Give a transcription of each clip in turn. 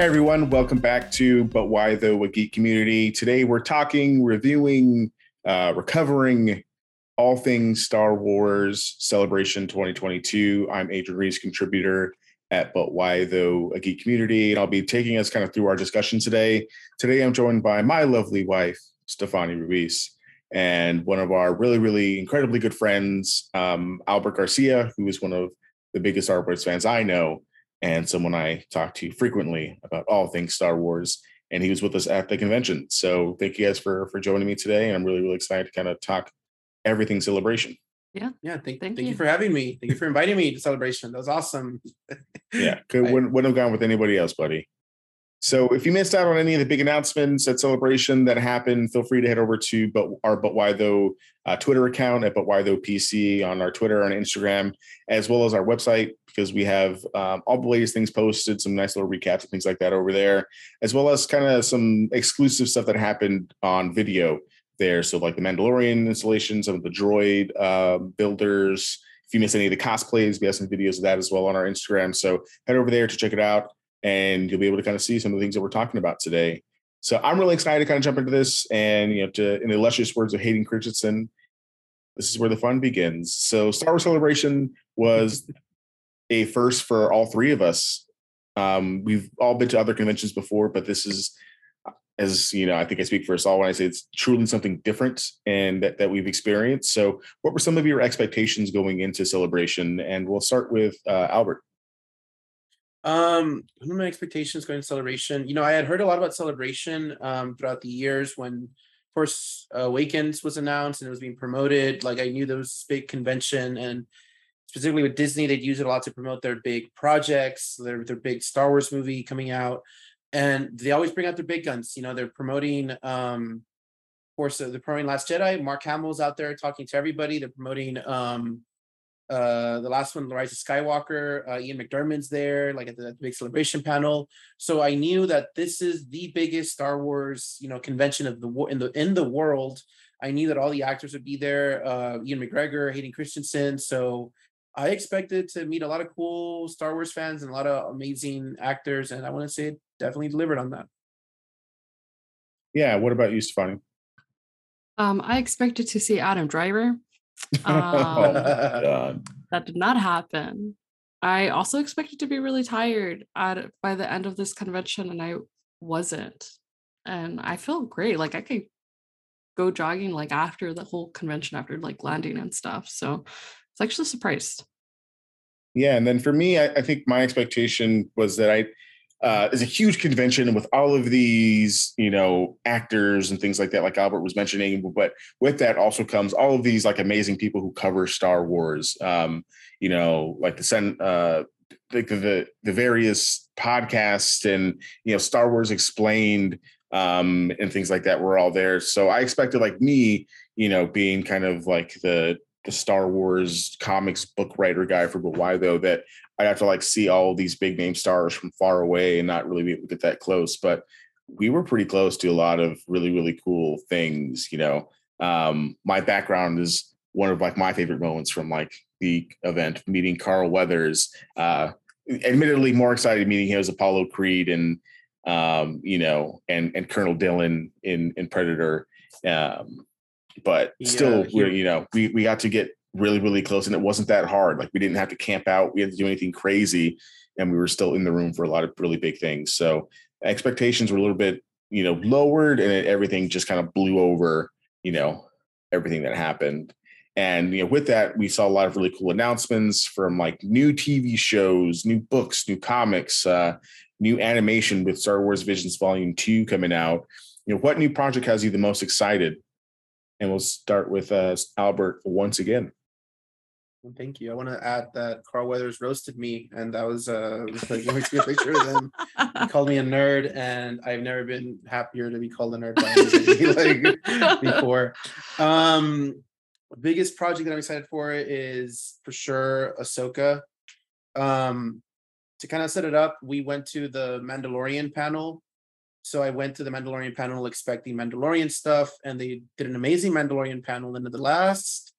Hey everyone, welcome back to But Why Though a Geek Community. Today we're talking, reviewing, uh, recovering all things Star Wars Celebration 2022. I'm Adrian Reese, contributor at But Why Though a Geek Community, and I'll be taking us kind of through our discussion today. Today I'm joined by my lovely wife, Stefani Ruiz, and one of our really, really incredibly good friends, um, Albert Garcia, who is one of the biggest Star Wars fans I know and someone I talk to frequently about all things Star Wars. And he was with us at the convention. So thank you guys for for joining me today. And I'm really, really excited to kind of talk everything celebration. Yeah. Yeah. Thank, Thank thank, you. you. for having me. Thank you for inviting me to celebration. That was awesome. Yeah, could, I- wouldn't, wouldn't have gone with anybody else, buddy. So if you missed out on any of the big announcements at Celebration that happened, feel free to head over to but our But Why Though uh, Twitter account at But Why Though PC on our Twitter and Instagram, as well as our website because we have um, all the latest things posted, some nice little recaps and things like that over there, as well as kind of some exclusive stuff that happened on video there. So like the Mandalorian installation, some of the droid uh, builders. If you miss any of the cosplays, we have some videos of that as well on our Instagram. So head over there to check it out and you'll be able to kind of see some of the things that we're talking about today. So I'm really excited to kind of jump into this, and you know, to in the illustrious words of Hayden Christensen, this is where the fun begins. So Star Wars Celebration was a first for all three of us. Um, we've all been to other conventions before, but this is, as you know, I think I speak for us all when I say it's truly something different and that, that we've experienced. So, what were some of your expectations going into Celebration? And we'll start with uh, Albert. Um, what are my expectations going to celebration? You know, I had heard a lot about celebration um throughout the years when Force Awakens was announced and it was being promoted. Like I knew there was this big convention and specifically with Disney, they'd use it a lot to promote their big projects, their their big Star Wars movie coming out. And they always bring out their big guns. You know, they're promoting um Force, they're promoting Last Jedi. Mark Hamill's out there talking to everybody. They're promoting um uh the last one the rise of skywalker uh, ian mcdiarmid's there like at the, at the big celebration panel so i knew that this is the biggest star wars you know convention of the in the in the world i knew that all the actors would be there uh ewan mcgregor hayden christensen so i expected to meet a lot of cool star wars fans and a lot of amazing actors and i want to say it definitely delivered on that Yeah, what about you, Stefani? Um, I expected to see Adam Driver. Oh, Um, that did not happen. I also expected to be really tired at by the end of this convention, and I wasn't. And I feel great. Like I could go jogging like after the whole convention, after like landing and stuff. So it's actually surprised. Yeah, and then for me, I, I think my expectation was that I uh, is a huge convention with all of these, you know, actors and things like that, like Albert was mentioning. But with that also comes all of these like amazing people who cover Star Wars. Um, you know, like the sen- uh, the, the the various podcasts and you know Star Wars Explained um, and things like that were all there. So I expected like me, you know, being kind of like the the Star Wars comics book writer guy for but why though that I got to like see all these big name stars from far away and not really be able to get that close. But we were pretty close to a lot of really, really cool things, you know. Um, my background is one of like my favorite moments from like the event, meeting Carl Weathers. Uh admittedly more excited meeting him as Apollo Creed and um, you know, and and Colonel Dillon in in Predator. Um, but Yeah, still, we you know, we we got to get really, really close, and it wasn't that hard. Like we didn't have to camp out, we had to do anything crazy, and we were still in the room for a lot of really big things. So expectations were a little bit, you know, lowered, and everything just kind of blew over, you know, everything that happened. And you know, with that, we saw a lot of really cool announcements from like new TV shows, new books, new comics, uh, new animation with Star Wars Visions Volume Two coming out. You know, what new project has you the most excited? And we'll start with uh, Albert once again. Well, Thank you. I want to add that Carl Weathers roasted me, and that was uh, like going a picture of him. He called me a nerd, and I've never been happier to be called a nerd by anybody like before. Um, biggest project that I'm excited for is for sure Ahsoka. Um, to kind of set it up, we went to the Mandalorian panel. So I went to the Mandalorian panel expecting Mandalorian stuff, and they did an amazing Mandalorian panel. And in the last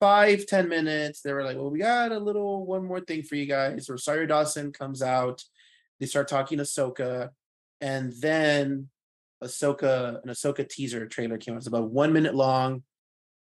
five ten minutes, they were like, "Well, we got a little one more thing for you guys." Rosario Dawson comes out, they start talking Ahsoka, and then Ahsoka an Ahsoka teaser trailer came out. It's about one minute long,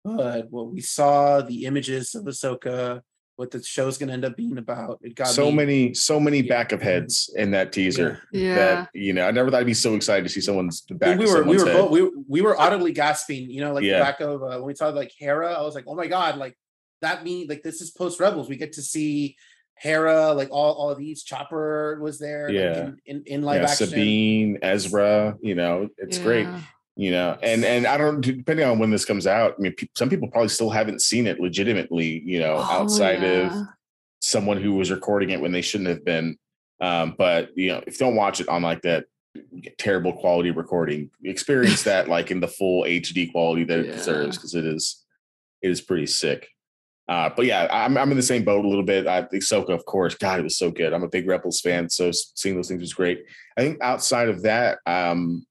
but what we saw, the images of Ahsoka, what the show's going to end up being about, it got so me- many, so many Yeah. back of heads in that teaser. Yeah. That you know, I never thought I'd be so excited to see someone's back. we of were we were both we were, we were audibly gasping you know like Yeah. the back of uh, when we saw like hera i was like oh my god like that mean like this is post rebels we get to see hera like all all of these chopper was there like, Yeah. in, in, in live yeah, action Sabine, Ezra. You know, it's great. Yeah. You know, and and I don't depending on when this comes out. I mean, pe- some people probably still haven't seen it legitimately. You know, Oh, outside of someone who was recording it when they shouldn't have been. Um, but you know, if you don't watch it on like that terrible quality recording, experience that like in the full HD quality that it deserves because it is it is pretty sick. Uh, but yeah, I'm I'm in the same boat a little bit. I think Soka, of course, God, it was so good. I'm a big Rebels fan, so seeing those things was great. I think outside of that, um,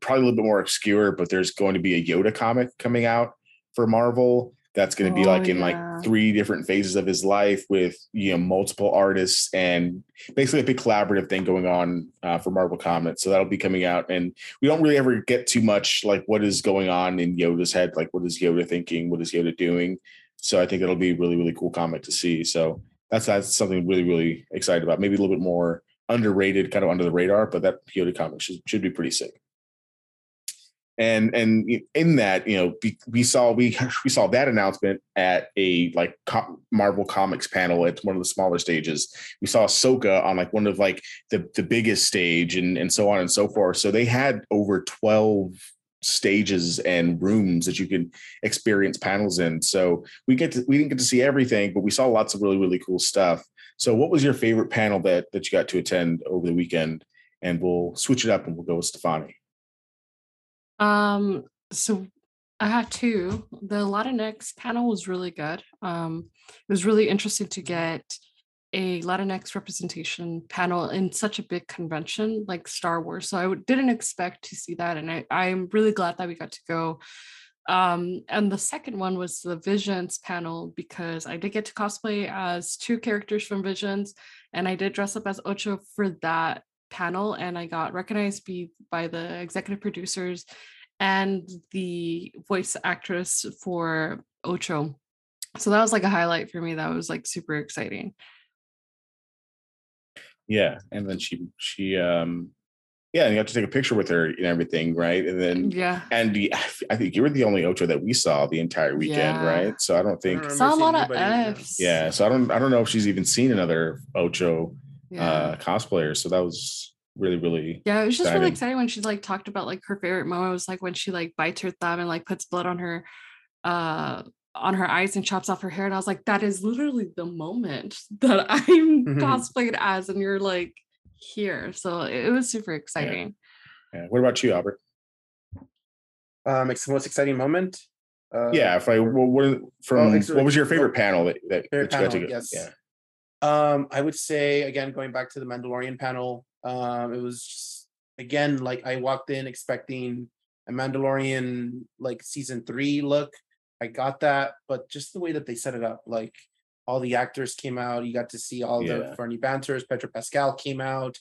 probably a little bit more obscure, but there's going to be a Yoda comic coming out for Marvel. That's going to be Oh, like in yeah. like three different phases of his life with you know multiple artists and basically a big collaborative thing going on uh, for Marvel Comics. So that'll be coming out, and we don't really ever get too much like what is going on in Yoda's head, like what is Yoda thinking, what is Yoda doing. So I think it'll be a really really cool comic to see. So that's that's something really really excited about. Maybe a little bit more underrated, kind of under the radar, but that Yoda comic should should be pretty sick and and in that you know we, we saw we we saw that announcement at a like Marvel Comics panel at one of the smaller stages. We saw Ahsoka on like one of like the the biggest stage and and so on and so forth. So they had over twelve stages and rooms that you could experience panels in. So we get to we didn't get to see everything, but we saw lots of really really cool stuff. So what was your favorite panel that that you got to attend over the weekend? And we'll switch it up and we'll go with Stefani. Um, so I had two. The Latinx panel was really good. Um, it was really interesting to get a Latinx representation panel in such a big convention like Star Wars. So I w- didn't expect to see that, and I, I'm really glad that we got to go. Um, and the second one was the Visions panel because I did get to cosplay as two characters from Visions, and I did dress up as Ocho for that panel, and I got recognized be, by the executive producers and the voice actress for Ocho. So that was like a highlight for me. That was like super exciting. Yeah, and then she she um yeah, and you have to take a picture with her and everything, right? And then Yeah. and the, I think you were the only Ocho that we saw the entire weekend, Yeah. right? So I don't think don't Saw a lot of. Fs. yeah, so I don't I don't know if she's even seen another Ocho Yeah. uh cosplayers. So that was really really Yeah, it was just really exciting. exciting when she like talked about like her favorite moment was like when she like bites her thumb and like puts blood on her uh on her eyes and chops off her hair. And I was like, that is literally the moment that I'm Mhm. cosplayed as, and you're like here. So it it was super exciting. yeah. What about you, Albert? um it's the most exciting moment uh yeah, if I what, what from ex- what was your oh, favorite panel that, that, favorite that you got to panel, go? yes. Yeah. Um, I would say again, going back to the Mandalorian panel, um, it was just again like I walked in expecting a Mandalorian like season three look. I got that, but just the way that they set it up, like all the actors came out, you got to see all Yeah. the Fernie Banters, Pedro Pascal came out,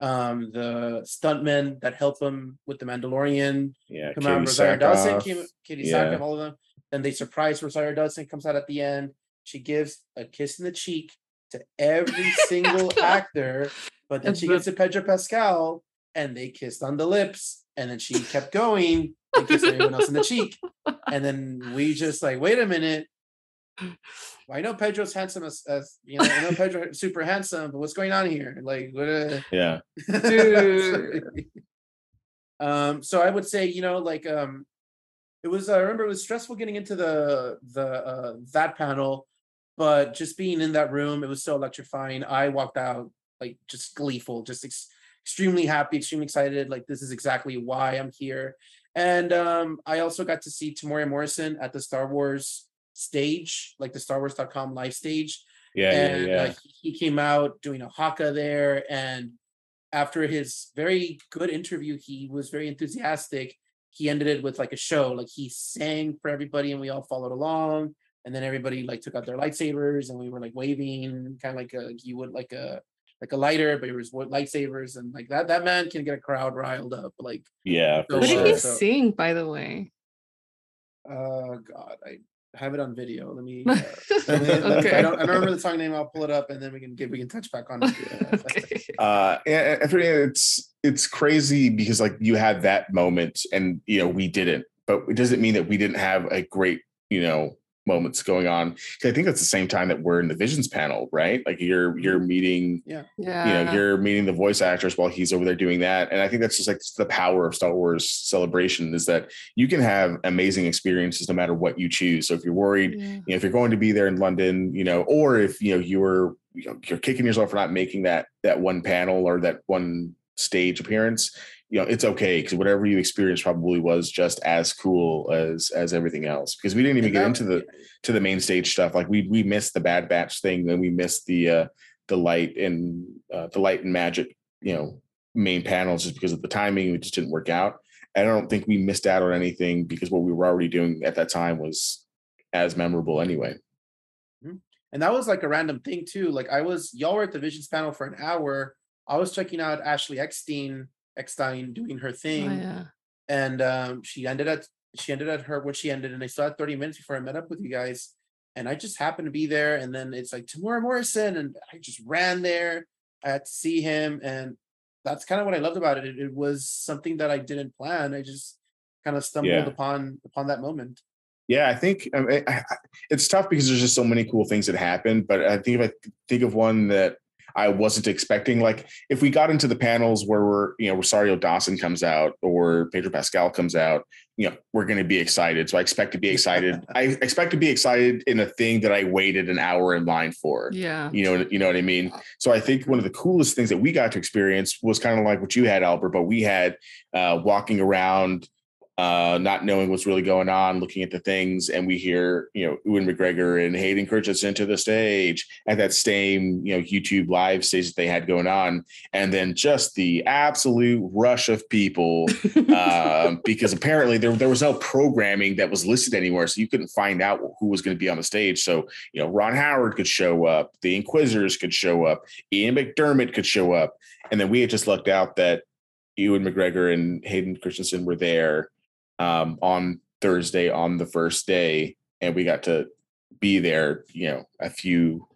um, the stuntmen that help him with the Mandalorian Yeah, come out. Katee Rosario Dawson came, Katee Yeah. Sackhoff, all of them. Then they surprise Rosario Dawson comes out at the end. She gives a kiss in the cheek to every single actor, but then she gets to Pedro Pascal and they kissed on the lips. And then she kept going and kissed everyone else in the cheek. And then we just like, wait a minute. I know Pedro's handsome as, as you know, I know Pedro super handsome, but what's going on here? Like, what? Uh, Yeah. Dude. um so i would say you know like um it was i remember it was stressful getting into the the uh that panel but just being in that room it was so electrifying. I walked out like just gleeful just ex- extremely happy extremely excited like this is exactly why i'm here. And um i also got to see Temuera Morrison at the star wars stage like the star wars.com live stage Yeah, and yeah, yeah. Uh, he he came out doing a haka there and after his very good interview he was very enthusiastic. He ended it with like a show like he sang for everybody and we all followed along and then everybody like took out their lightsabers and we were like waving kind of like a, you would like a like a lighter, but it was what lightsabers and like that. That man can get a crowd riled up. Like, Yeah. So What sure. did he So- sing, by the way? uh, God, I have it on video. Let me. Uh, let me- okay. I don't. I remember the song name. I'll pull it up and then we can get we can touch back on it. okay. uh and, and it's it's crazy because like you had that moment and you know we didn't but it doesn't mean that we didn't have a great you know moments going on 'Cause i think it's the same time that we're in the visions panel right like you're you're meeting Yeah. you know you're meeting the voice actors while he's over there doing that and i think that's just like the power of star wars celebration is that you can have amazing experiences no matter what you choose so if you're worried Yeah. you know, if you're going to be there in London, you know, or if you know you were you know, you're kicking yourself for not making that that one panel or that one stage appearance, you know, it's okay because whatever you experienced probably was just as cool as as everything else. Because we didn't even get into the to the main stage stuff. Like we we missed the Bad Batch thing, then we missed the uh the light and uh, the light and magic, you know, main panels just because of the timing. It just didn't work out. And I don't think we missed out on anything because what we were already doing at that time was as memorable anyway. And that was like a random thing too. Like I was, y'all were at the Visions panel for an hour. I was checking out Ashley Eckstein, Eckstein doing her Oh, thing, yeah. and um, she ended at she ended at her what she ended, and I still had thirty minutes before I met up with you guys. And I just happened to be there, and then it's like Temuera Morrison, and I just ran there. I had to see him, and that's kind of what I loved about it. It, it was something that I didn't plan. I just kind of stumbled Yeah. upon upon that moment. Yeah, I think I mean, I, I- it's tough because there's just so many cool things that happen. But I think if I think of one that I wasn't expecting, like if we got into the panels where we're, you know, Rosario Dawson comes out or Pedro Pascal comes out, you know, we're going to be excited. So I expect to be excited. I expect to be excited in a thing that I waited an hour in line for. Yeah. You know, you know what I mean. So I think one of the coolest things that we got to experience was kind of like what you had, Albert. But we had uh, walking around, uh, not knowing what's really going on, looking at the things, and we hear, you know, Ewan McGregor and Hayden Christensen to the stage at that same, you know, YouTube live stage that they had going on, and then just the absolute rush of people um, because apparently there, there was no programming that was listed anywhere, so you couldn't find out who was going to be on the stage. So you know, Ron Howard could show up, the Inquisitors could show up, Ian McDiarmid could show up, and then we had just lucked out that Ewan McGregor and Hayden Christensen were there um, on Thursday on the first day, and we got to be there, you know, a few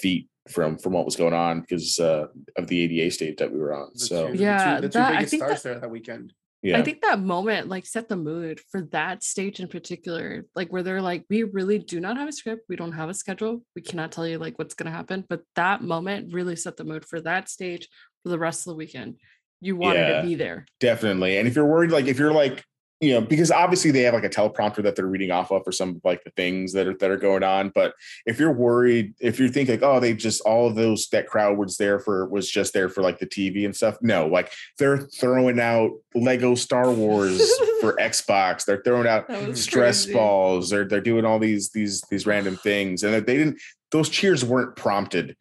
feet from from what was going on because uh, of the ADA stage that we were on. The So two- the two- Yeah, the two that- I biggest think stars that- there that weekend. yeah, I think that moment like set the mood for that stage in particular, like where they're like, we really do not have a script, we don't have a schedule, we cannot tell you like what's gonna happen. But that moment really set the mood for that stage for the rest of the weekend. You wanted Yeah. to be there. definitely. And if you're worried, like if you're like, you know, because obviously they have like a teleprompter that they're reading off of for some of like the things that are that are going on. But if you're worried, if you think like, oh, they just all of those that crowd was there for was just there for like the TV and stuff. No, like they're throwing out Lego Star Wars for Xbox. They're throwing out stress crazy. balls. They're they're doing all these these these random things, and they didn't. Those cheers weren't prompted.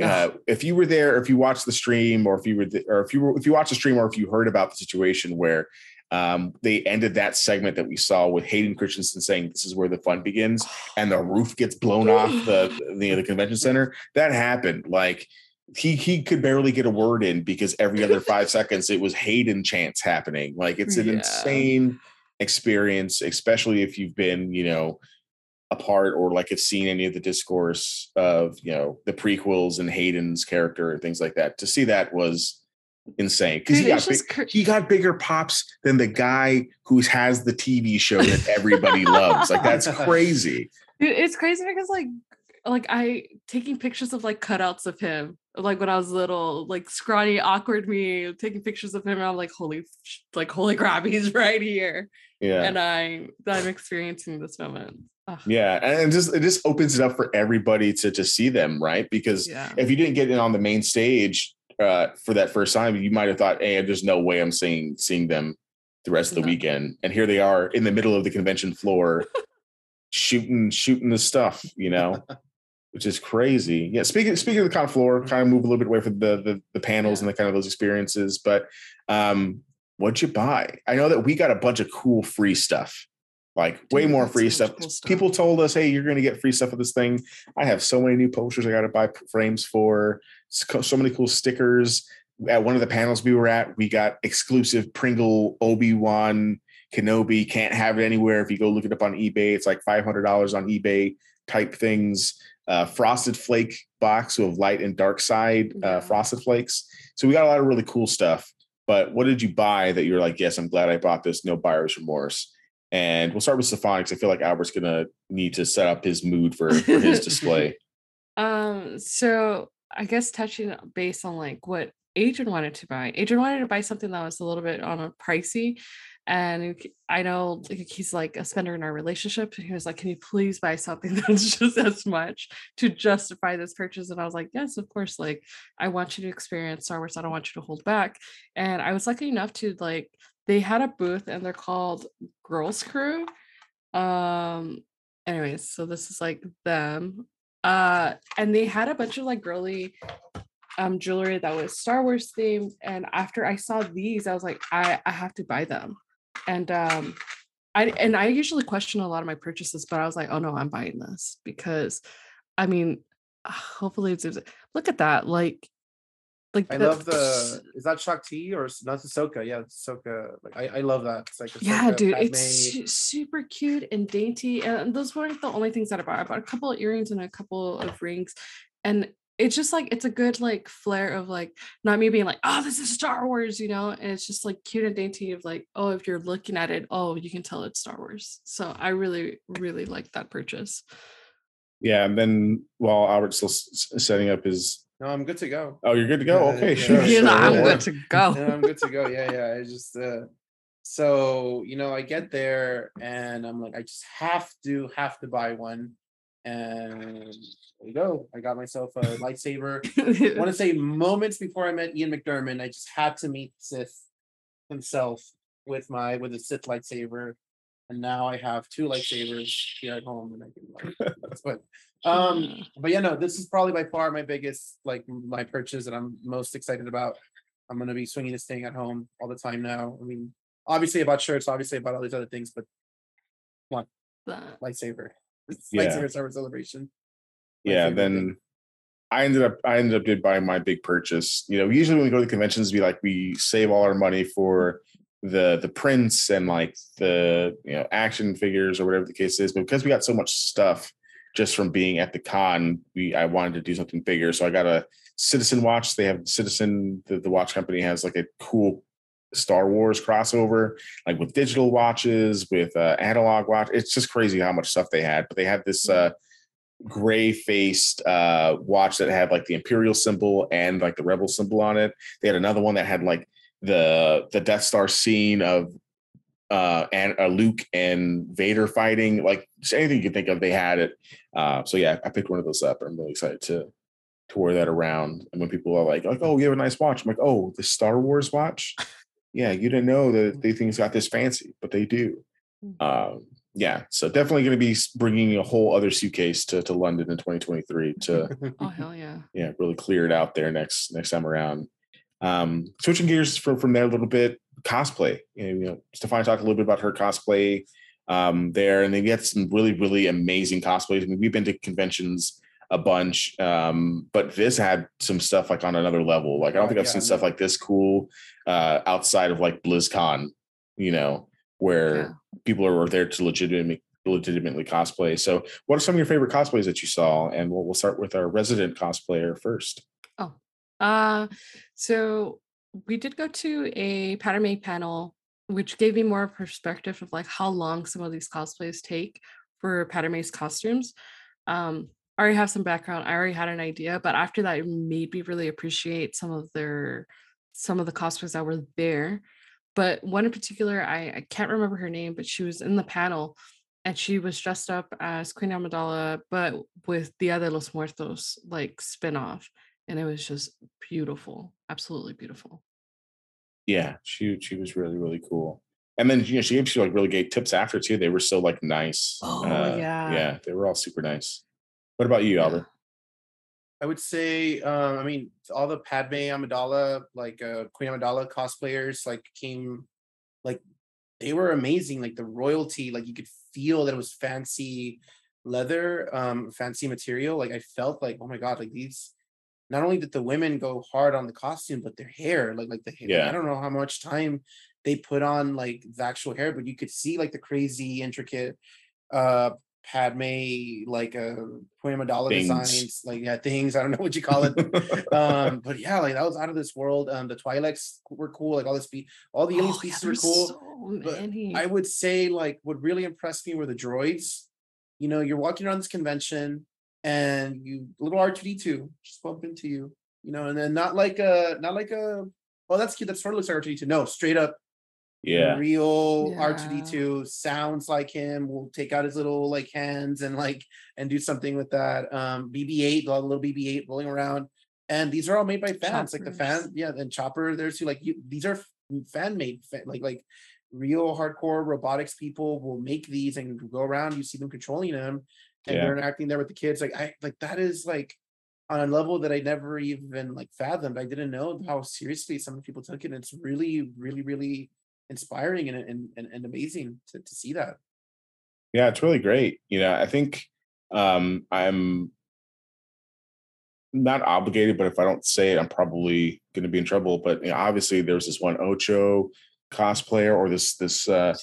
Uh, if you were there, if you watched the stream, or if you were, th- or if you were, if you watched the stream, or if you heard about the situation where um, they ended that segment that we saw with Hayden Christensen saying, "This is where the fun begins," and the roof gets blown off the the, the convention center. That happened. Like he he could barely get a word in because every other five seconds it was Hayden chants happening. Like it's an Yeah. insane experience, especially if you've been, you know, a part or like have seen any of the discourse of, you know, the prequels and Hayden's character and things like that. To see that was insane because he got big, he got bigger pops than the guy who has the TV show that everybody loves. Like that's crazy. It's crazy because like like I taking pictures of like cutouts of him like when I was little, like scrawny, awkward me taking pictures of him. And I'm like, holy, like holy crap, he's right here, Yeah. and I I'm experiencing this moment. Ugh, yeah. And it just it just opens it up for everybody to to see them, right? Because yeah, if you didn't get in on the main stage uh, for that first time, you might have thought, "Hey, there's no way I'm seeing seeing them the rest of the No. weekend." And here they are in the middle of the convention floor, shooting shooting the stuff, you know, which is crazy. Yeah. Speaking speaking of the con floor, kind of move a little bit away from the the, the panels Yeah. and the kind of those experiences. But um, what'd you buy? I know that we got a bunch of cool free stuff. Like way more free stuff. cool stuff. People told us, "Hey, you're going to get free stuff with this thing." I have so many new posters I got to buy frames for. So many cool stickers. At one of the panels we were at, we got exclusive Pringle Obi Wan Kenobi. Can't have it anywhere. If you go look it up on eBay, it's like five hundred dollars on eBay type things. Uh, frosted Flake box of light and dark side uh, frosted flakes. So we got a lot of really cool stuff. But what did you buy that you're like, yes, I'm glad I bought this. No buyer's remorse. And we'll start with Stefan because I feel like Albert's gonna need to set up his mood for, for his display. Um, so I guess touching base on like what Adrian wanted to buy. Adrian wanted to buy something that was a little bit on a pricey. And I know he's like a spender in our relationship. And He was like, Can you please buy something that's just as much to justify this purchase? And I was like, Yes, of course. Like, I want you to experience Star Wars. I don't want you to hold back. And I was lucky enough to like, they had a booth and they're called Girls Crew. Um, anyways, so this is like them uh and they had a bunch of like girly um jewelry that was star wars themed and after i saw these i was like i i have to buy them. And um i and i usually question a lot of my purchases but i was like oh no i'm buying this because i mean hopefully it's look at that like like I love the. Is that Shaak Ti or s- not Ahsoka? Yeah, it's Ahsoka. Like I, I love that. It's like yeah dude Padme. it's su- super cute and dainty and those weren't the only things that i bought i bought a couple of earrings and a couple of rings and it's just like it's a good like flair of like not me being like oh this is star wars you know and it's just like cute and dainty of like oh if you're looking at it oh you can tell it's star wars so i really really like that purchase Yeah, and then while Albert's still s- s- setting up his, No, I'm good to go. oh, you're good to go. Okay, yeah. sure. You know, sure, i'm go good to go Yeah, I'm good to go. Yeah, yeah. I just uh so you know, I get there and I'm like, I just have to have to buy one. And there you go. I got myself a lightsaber. I want to say moments before I met Ian McDiarmid, I just had to meet Sith himself with my with a Sith lightsaber. And now I have two lightsabers here at home and I can like that's what um but yeah no this is probably by far my biggest like my purchase that i'm most excited about. I'm going to be swinging this thing at home all the time now. I mean obviously about shirts obviously about all these other things but one lightsaber It's Yeah. lightsaber summer celebration. My yeah favorite thing. then i ended up i ended up did buying my big purchase. You know usually when we go to the conventions we like we save all our money for the the prints and like the you know action figures or whatever the case is but because we got so much stuff just from being at the con we i wanted to do something bigger so i got a citizen watch they have citizen the, the watch company has like a cool Star Wars crossover, like with digital watches, with uh, analog watch. It's just crazy how much stuff they had. But they had this uh, gray faced uh, watch that had like the Imperial symbol and like the Rebel symbol on it. They had another one that had like the the Death Star scene of uh and uh, Luke and Vader fighting, like just anything you can think of, they had it. Uh, so yeah, I picked one of those up. I'm really excited to to wear that around. And when people are like, like, oh, you have a nice watch, I'm like, oh, the Star Wars watch. Yeah, you didn't know that they things got this fancy, but they do. Um, yeah, so definitely going to be bringing a whole other suitcase to, to London in 2023 to oh hell yeah yeah really clear it out there next next time around. Um, switching gears from from there a little bit, cosplay. You know, you know Stefani talked a little bit about her cosplay um, there, and they get some really really amazing cosplays. I mean, we've been to conventions a bunch, um, but this had some stuff like on another level. Like I don't Oh, think I've yeah, seen stuff like this cool uh, outside of like BlizzCon. You know, where Yeah. people are there to legitimately legitimately cosplay. So, what are some of your favorite cosplays that you saw? And we'll, we'll start with our resident cosplayer first. Oh, uh, so we did go to a pattern make panel, which gave me more perspective of like how long some of these cosplays take for pattern made costumes. Um, I already have some background. I already had an idea, but after that, it made me really appreciate some of their some of the cosplays that were there. But one in particular, I, I can't remember her name, but she was in the panel and she was dressed up as Queen Amidala, but with Dia de los Muertos like spin-off and it was just beautiful absolutely beautiful Yeah, she she was really really cool. And then you know she gave you like really great tips after too. They were so like nice. Uh, Oh, yeah. yeah, they were all super nice. What about you, Albert? I would say, um, I mean, all the Padme Amidala, like uh, Queen Amidala cosplayers, like came, like they were amazing. Like the royalty, like you could feel that it was fancy leather, um, fancy material. Like I felt like, oh my god, like these. Not only did the women go hard on the costume, but their hair, like like the hair. Yeah. I don't know how much time they put on like the actual hair, but you could see like the crazy intricate uh Padme like uh Queen Amidala Things. designs, like yeah, things. I don't know what you call it. um, but yeah, like that was out of this world. Um, the Twi'leks were cool, like all the spe- all the alien Oh, yeah, were cool. So but. I would say like what really impressed me were the droids. You know, you're walking around this convention and you little R2D2 just bump into you, you know, and then not like a not like a oh that's cute, that sort of looks like R2D2. No, straight up yeah. real Yeah. R2D2 sounds like him, We'll take out his little like hands and like and do something with that. Um BB8, the little BB8 rolling around. And these are all made by fans, like the fan, yeah, and Chopper there's too. Like you these are fan made, like like real hardcore robotics people will make these and go around, you see them controlling them and Yeah. they're interacting there with the kids. Like I like that is like on a level that I never even like fathomed. I didn't know how seriously some people took it. It's really, really, really inspiring and and, and, and amazing to, to see that. Yeah, it's really great. You know, I think um, I'm not obligated, but if I don't say it, I'm probably going to be in trouble. But you know, obviously, there was this one Ocho cosplayer, or this this uh,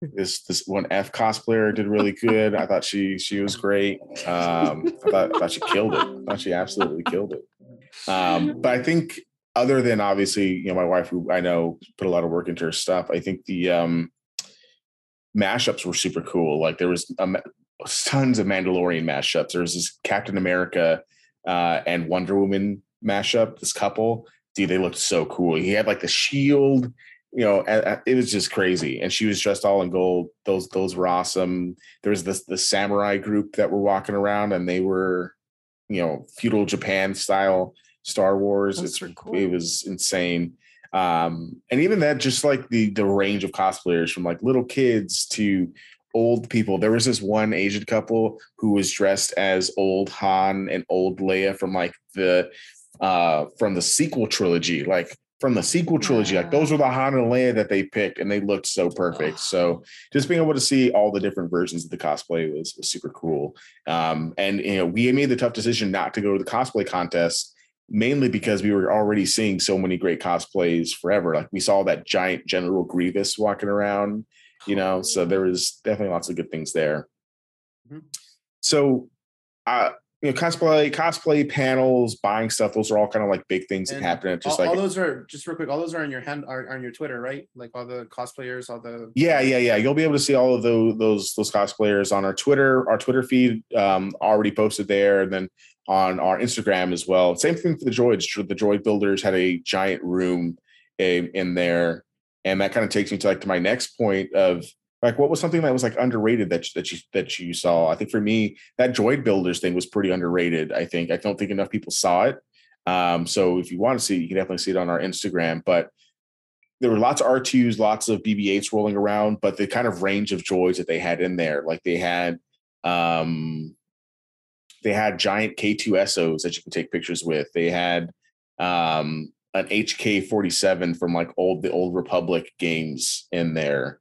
this this one F cosplayer did really good. I thought she she was great. Um, I thought I thought she killed it. I thought she absolutely killed it. Um, but I think other than obviously, you know, my wife who I know put a lot of work into her stuff. I think the um, mashups were super cool. Like there was tons of Mandalorian mashups. There was this Captain America uh, and Wonder Woman mashup. This couple, dude, they looked so cool. He had like the shield. You know, it was just crazy, and she was dressed all in gold. Those those were awesome. There was this the samurai group that were walking around, and they were, you know, feudal Japan style Star Wars. Those It's, cool. It was insane. Um, and even that, just like the the range of cosplayers from like little kids to old people. There was this one Asian couple who was dressed as old Han and old Leia from like the uh from the sequel trilogy, like from the sequel trilogy. Like those were the Han and Leia that they picked, and they looked so perfect. So just being able to see all the different versions of the cosplay was, was super cool. Um, and you know, we made the tough decision not to go to the cosplay contest mainly because we were already seeing so many great cosplays forever. Like we saw that giant General Grievous walking around, you know, so there was definitely lots of good things there. Mhm. So, uh, you know, cosplay, cosplay panels, buying stuff, those are all kind of like big things that happen. It's just all, like all those are just real quick. All those are on your hand are, are on your Twitter, right? Like all the cosplayers, all the Yeah, yeah, yeah. You'll be able to see all of those those those cosplayers on our Twitter, our Twitter feed um, already posted there, and then on our Instagram as well. Same thing for the droids. The droid builders had a giant room in, in there, and that kind of takes me to like to my next point of like what was something that was like underrated that that you that you saw. I think for me that droid builders thing was pretty underrated. I think I don't think enough people saw it. Um, so if you want to see, you can definitely see it on our Instagram, but there were lots of R2s, lots of BB8s rolling around, but the kind of range of droids that they had in there, like they had um they had giant K2SOs that you can take pictures with. They had um an HK47 from like old the old Republic games in there.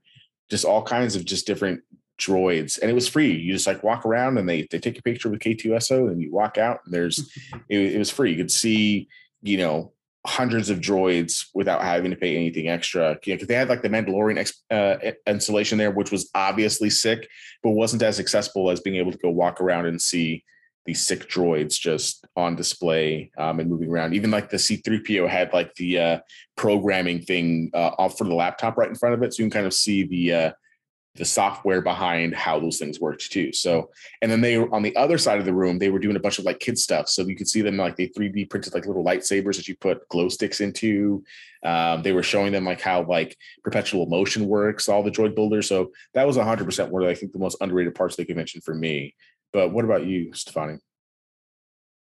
Just all kinds of just different droids. And it was free. You just like walk around and they they take a picture with K2SO and you walk out and there's it, it was free. You could see, you know, hundreds of droids without having to pay anything extra. Because they had like the Mandalorian ex, uh, installation there, which was obviously sick, but wasn't as accessible as being able to go walk around and see these sick droids just on display um, and moving around. Even like the C3PO had like the uh, programming thing uh, off for the laptop right in front of it, so you can kind of see the uh, the software behind how those things worked too. So, and then they were on the other side of the room, they were doing a bunch of like kid stuff. So you could see them like they 3D printed like little lightsabers that you put glow sticks into. Um, they were showing them like how like perpetual motion works, all the droid builders. So that was 100% one of I think the most underrated parts of the convention for me. But what about you, Stefani?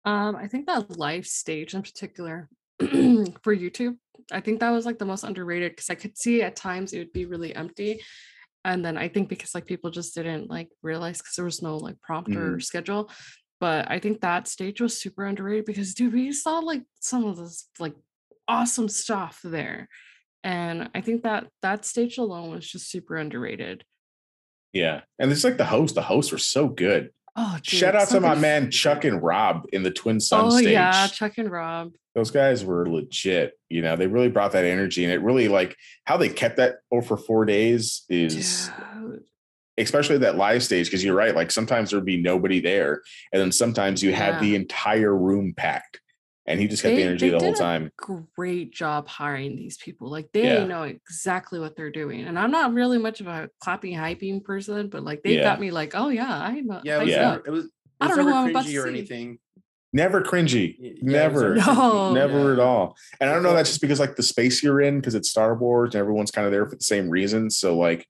Um, I think that live stage in particular for YouTube, I think that was like the most underrated because I could see at times it would be really empty. And then I think because like people just didn't like realize because there was no like prompt or schedule. But I think that stage was super underrated because dude, we saw like some of this like awesome stuff there. And I think that that stage alone was just super underrated. Yeah, and it's like the host. The hosts were so good. Oh, dude, Shout out to my man Chuck and Rob in the Twin Sun Oh stage. yeah, Chuck and Rob. Those guys were legit. You know, they really brought that energy, and it really like how they kept that over for four days is Dude. especially that live stage because you're right like sometimes there'd be nobody there and then sometimes you have the entire room packed and he just kept the energy they the whole did a time Great job hiring these people. Like they Yeah. know exactly what they're doing. And I'm not really much of a clapping hyping person, but like they Yeah. got me like, oh yeah, I'm a Yeah, it was, Yeah. Never, it was. It I don't know never who I'm about to cringy or see. anything. never cringy yeah, never never No. never at all and i don't know that's just because like the space you're in because it's star wars and everyone's kind of there for the same reason. so like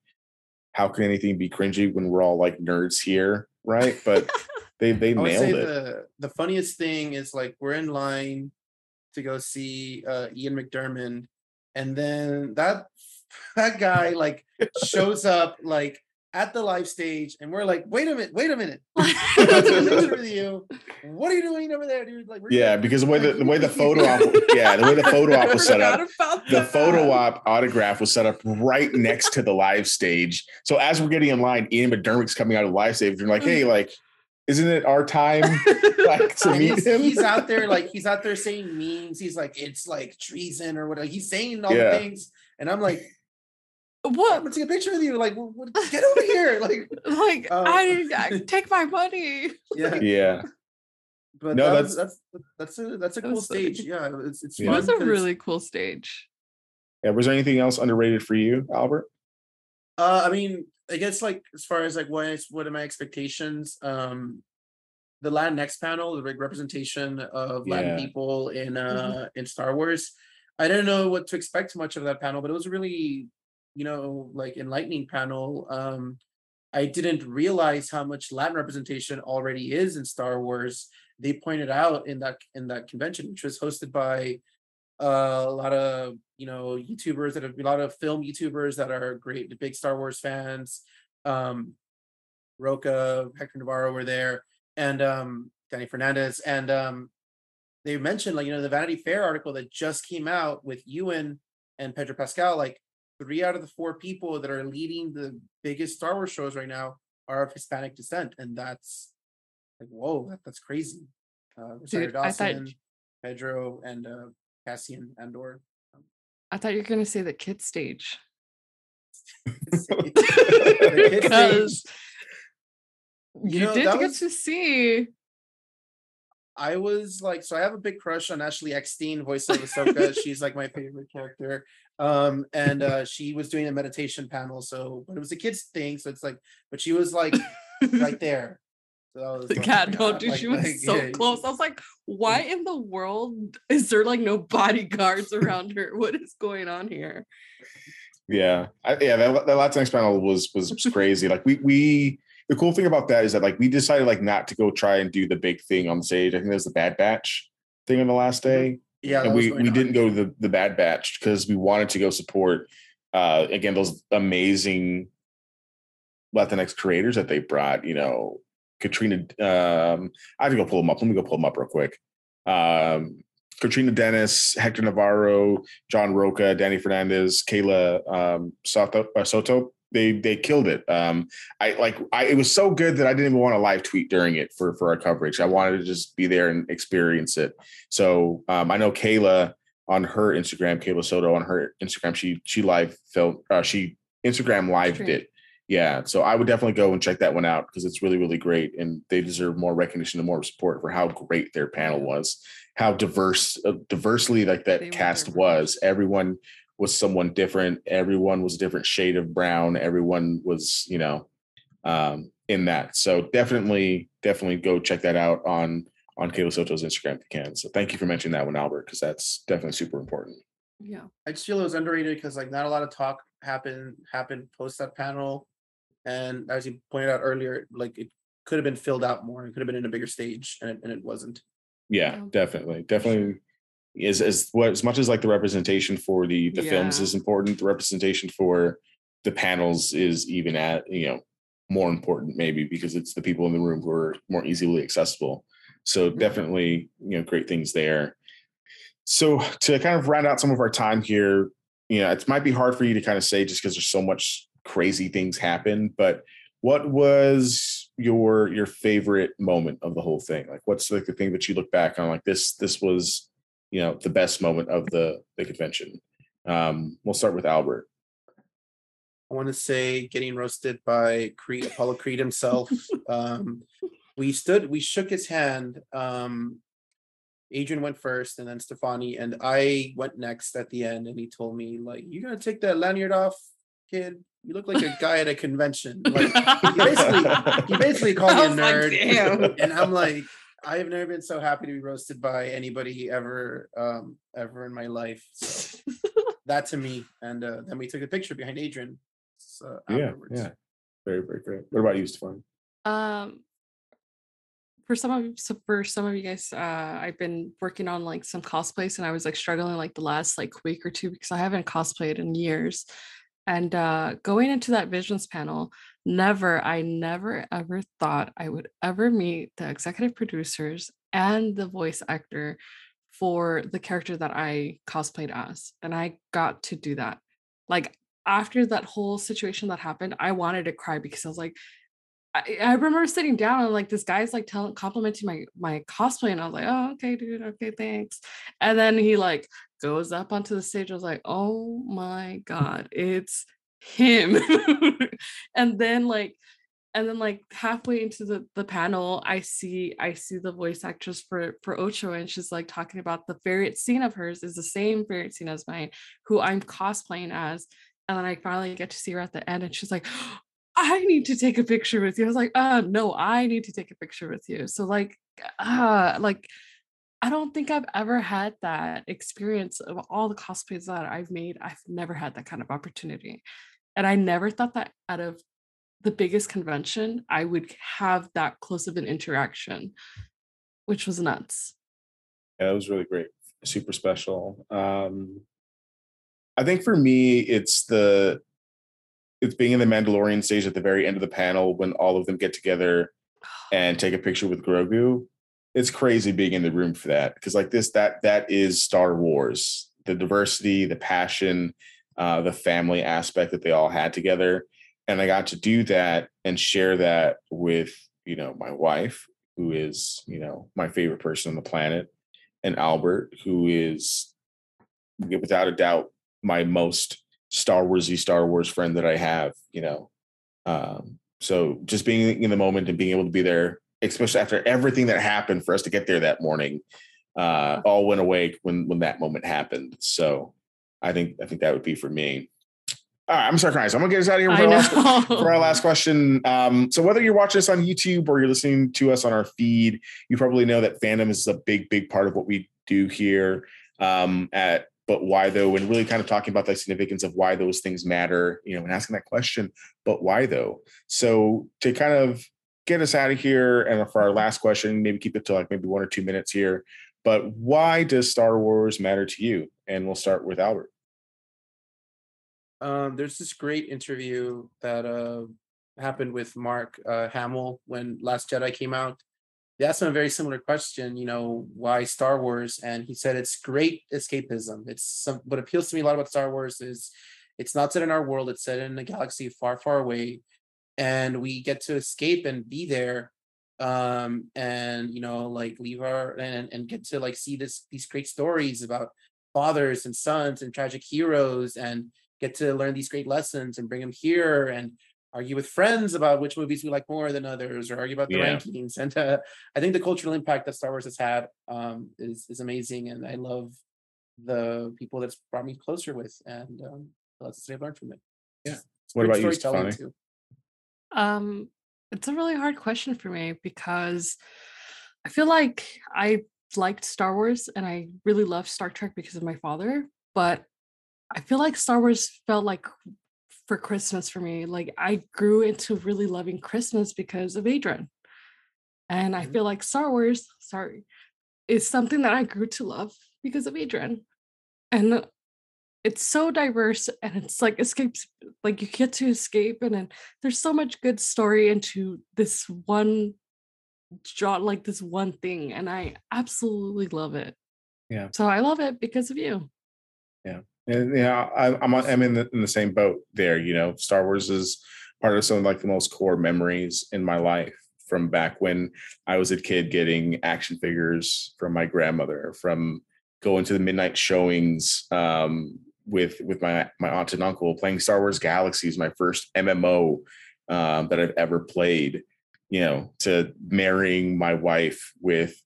how can anything be cringy when we're all like nerds here right but they they I would say it the the funniest thing is like we're in line to go see uh, Ian McDiarmid, and then that that guy like shows up like at the live stage, and we're like, wait a minute, wait a minute, I want to take a picture with you. What are you doing over there, dude? Like, yeah good." because the way the, the way the photo op yeah the way the photo op was set up the photo op autograph was set up right next to the live stage. So as we're getting in line, Ian McDiarmid's coming out of the live stage. You're like, hey, like, isn't it our time like to and meet he's, him? he's out there like he's out there saying memes. He's like, it's like treason or whatever. He's saying all Yeah. the things, and I'm like, what? I'm gonna take a picture with you. Like, what, what- get over here. Like, Like Um, I, I take my money. yeah. yeah, But No, that was- that's that's a that's a That cool was funny. stage. Yeah, it's it's Yeah. It was a really cool stage. yeah. Was there anything else underrated for you, Albert? Uh, I mean, I guess like as far as like what is what are my expectations? Um, the Latinx panel, the big representation of Latin Yeah. people in Mm-hmm. uh in Star Wars. I didn't know what to expect much of that panel, but it was really, you know, like enlightening panel. Um, I didn't realize how much Latin representation already is in Star Wars. They pointed out in that in that convention, which was hosted by uh, a lot of you know YouTubers that have a lot of film YouTubers that are great, big Star Wars fans. Um, Roca, Hector Navarro were there, and um, Danny Fernandez, and um, they mentioned like you know the Vanity Fair article that just came out with Ewan and Pedro Pascal. Like three out of the four people that are leading the biggest Star Wars shows right now are of Hispanic descent, and that's like whoa, that, that's crazy. Uh, Dude, I thought- Dawson, Pedro, and uh, Cassian Andor. I thought you were gonna say the kid stage. Because You know, did get was- to see. I was like, so I have a big crush on Ashley Eckstein, voice of Ahsoka. She's like my favorite character. Um, and uh, she was doing a meditation panel. So, but it was a kids thing. So it's like, but she was like right there. So The like, cat oh my dude, like- she was like, so yeah, close. I was like, why in the world is there like no bodyguards around her? What is going on here? Yeah, I, yeah. That, that Latinx panel was was was crazy. like we we the cool thing about that is that like we decided like not to go try and do the big thing on stage. I think there's the Bad Batch thing on the last day. Yeah, and we we on. didn't go to the, the Bad Batch because we wanted to go support uh again those amazing Latinx creators that they brought. You know, Katrina. Um, I have to go pull them up. Let me go pull them up real quick. Um, Katrina Dennis, Hector Navarro, John Roca, Danny Fernandez, Kayla um, Soto. Uh, Soto. They they killed it. Um, I like I it was so good that I didn't even want to live tweet during it for for our coverage. I wanted to just be there and experience it. So um, I know Kayla on her Instagram, Kayla Soto on her Instagram, she she live felt uh, she Instagram lived it. Yeah, so I would definitely go and check that one out because it's really really great, and they deserve more recognition and more support for how great their panel was, how diverse, uh, diversely like that They cast was. Everyone was someone different. Everyone was a different shade of brown. Everyone was, you know, um, in that. So definitely, definitely go check that out on on Kayla Soto's Instagram if you can. So thank you for mentioning that one, Albert, because that's definitely super important. Yeah. I just feel it was underrated because like not a lot of talk happened happened post that panel, and as you pointed out earlier, like it could have been filled out more. It could have been in a bigger stage, and it, and it wasn't. Yeah, Yeah. definitely, definitely. Is as what as much as like the representation for the the films is important, the representation for the panels is even at you know more important maybe because it's the people in the room who are more easily accessible. So definitely, you know, great things there. So to kind of round out some of our time here, you know, it might be hard for you to kind of say just because there's so much crazy things happen, but what was your your favorite moment of the whole thing? Like, what's like the thing that you look back on? Like this, this was, you know, the best moment of the the convention. Um, we'll start with Albert. I want to say getting roasted by Creed, Apollo Creed himself. um, we stood, we shook his hand. Um, Adrian went first, and then Stefani, and I went next at the end. And he told me, like, "You gotta take that lanyard off, kid. You look like a guy at a convention." Like, he basically, he basically called me a nerd, like, and I'm like, I have never been so happy to be roasted by anybody ever, um, ever in my life. So that to me, and uh, then we took a picture behind Adrian. So yeah, yeah, very, very great. What about you, Stefan? Um, for some of so for some of you guys, uh, I've been working on like some cosplays, and I was like struggling like the last like week or two because I haven't cosplayed in years. And uh, going into that visions panel, never, I never ever thought I would ever meet the executive producers and the voice actor for the character that I cosplayed as. And I got to do that. Like after that whole situation that happened, I wanted to cry because I was like, I, eh, I remember sitting down and like this guy's like telling complimenting my my cosplay and I was like, oh okay, dude, okay, thanks. And then he like goes up onto the stage. I was like, oh my god, it's him. and then like and then like halfway into the the panel i see i see the voice actress for for ocho and she's like talking about the favorite scene of hers is the same favorite scene as mine who i'm cosplaying as and then i finally get to see her at the end and she's like I need to take a picture with you. I was like, uh, no, I need to take a picture with you. So like, uh, like, I don't think I've ever had that experience of all the cosplays that I've made. I've never had that kind of opportunity. And I never thought that out of the biggest convention, I would have that close of an interaction, which was nuts. Yeah, it was really great. Super special. Um, I think for me, it's the it's being in the Mandalorian stage at the very end of the panel when all of them get together and take a picture with Grogu. It's crazy being in the room for that because like this that that is Star Wars. The diversity, the passion, uh, the family aspect that they all had together, and I got to do that and share that with you know my wife, who is you know my favorite person on the planet, and Albert, who is without a doubt my most Star Warsy Star Wars friend that I have, you know. Um, so just being in the moment and being able to be there, especially after everything that happened for us to get there that morning, uh, all went away when when that moment happened. So I think I think that would be for me. All right, I'm sorry, guys. I'm gonna get us out of here for, our last, for our last, question. Um, so whether you're watching us on YouTube or you're listening to us on our feed, you probably know that fandom is a big, big part of what we do here um, at but why though and really kind of talking about the significance of why those things matter you know and asking that question but why though? So to kind of get us out of here and for our last question maybe keep it to like maybe one or two minutes here but why does star wars matter to you? And we'll start with albert. Um, there's this great interview that uh, happened with mark uh, hamill when last jedi came out they asked him a very similar question, you know, why Star Wars? And he said it's great escapism. It's some what appeals to me a lot about Star Wars is it's not set in our world, it's set in a galaxy far, far away. And we get to escape and be there. Um, and you know, like leave our and and get to like see this these great stories about fathers and sons and tragic heroes and get to learn these great lessons and bring them here and argue with friends about which movies we like more than others or argue about the yeah. rankings and uh, i think the cultural impact that star wars has had um, is, is amazing and i love the people that's brought me closer with and um, lots of I've learned from it yeah what about you Stefani? too um it's a really hard question for me because i feel like i liked star wars and i really loved star trek because of my father but I feel like Star Wars felt like for Christmas for me. Like I grew into really loving Christmas because of Adrian. And I mm-hmm. feel like Star Wars, sorry, is something that I grew to love because of Adrian. And it's so diverse and it's like escapes like you get to escape and then there's so much good story into this one job like this one thing and I absolutely love it. Yeah. So I love it because of you. Yeah. And yeah, I, I'm I'm in the, in the same boat there. You know, Star Wars is part of some of like the most core memories in my life from back when I was a kid getting action figures from my grandmother, from going to the midnight showings um, with with my my aunt and uncle, playing Star Wars Galaxies, my first MMO um, that I've ever played. You know, to marrying my wife with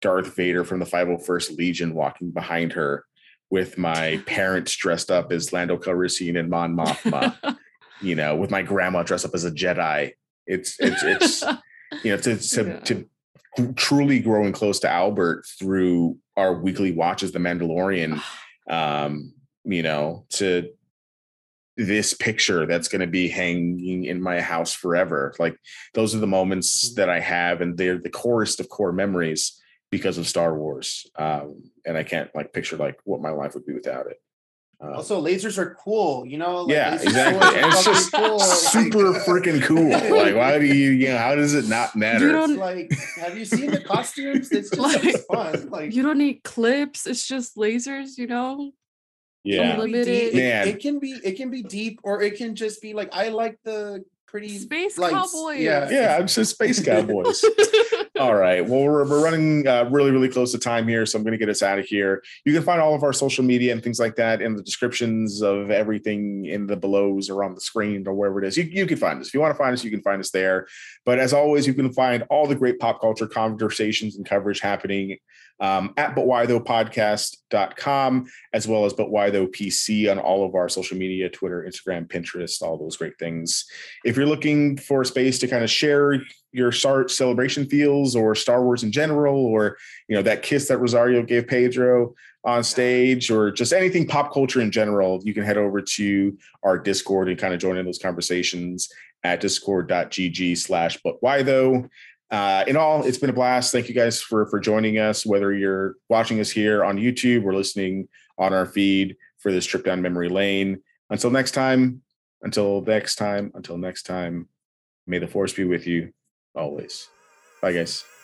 Darth Vader from the 501st Legion walking behind her with my parents dressed up as Lando Calrissian and Mon Mothma, you know, with my grandma dressed up as a Jedi. It's it's it's you know to to, yeah. to truly growing close to Albert through our weekly watches, The Mandalorian. um, you know, to this picture that's going to be hanging in my house forever. Like those are the moments mm-hmm. that I have, and they're the corest of core memories because of Star Wars. Um, and I can't like picture like what my life would be without it. Um, also, lasers are cool, you know. Like, yeah, exactly. And it's just cool. super freaking cool. Like, why do you, you know, how does it not matter? You don't, like, have you seen the costumes? It's just like, fun. Like, you don't need clips. It's just lasers, you know. Yeah, unlimited. It, it, it, can be, it can be deep, or it can just be like, I like the pretty space lights. cowboys. Yeah, yeah, I'm just space cowboys. all right. Well, we're, we're running uh, really, really close to time here, so I'm going to get us out of here. You can find all of our social media and things like that in the descriptions of everything in the belows or on the screen or wherever it is. You, you can find us. If you want to find us, you can find us there. But as always, you can find all the great pop culture conversations and coverage happening um, at but why though podcast.com as well as but why though pc on all of our social media twitter instagram pinterest all those great things. If you're looking for a space to kind of share your start celebration feels or star wars in general or you know that kiss that rosario gave pedro on stage or just anything pop culture in general you can head over to our discord and kind of join in those conversations at discord.gg slash but why though uh, in all, it's been a blast. Thank you guys for for joining us. Whether you're watching us here on YouTube or listening on our feed for this trip down memory lane. Until next time. Until next time. Until next time. May the force be with you always. Bye, guys.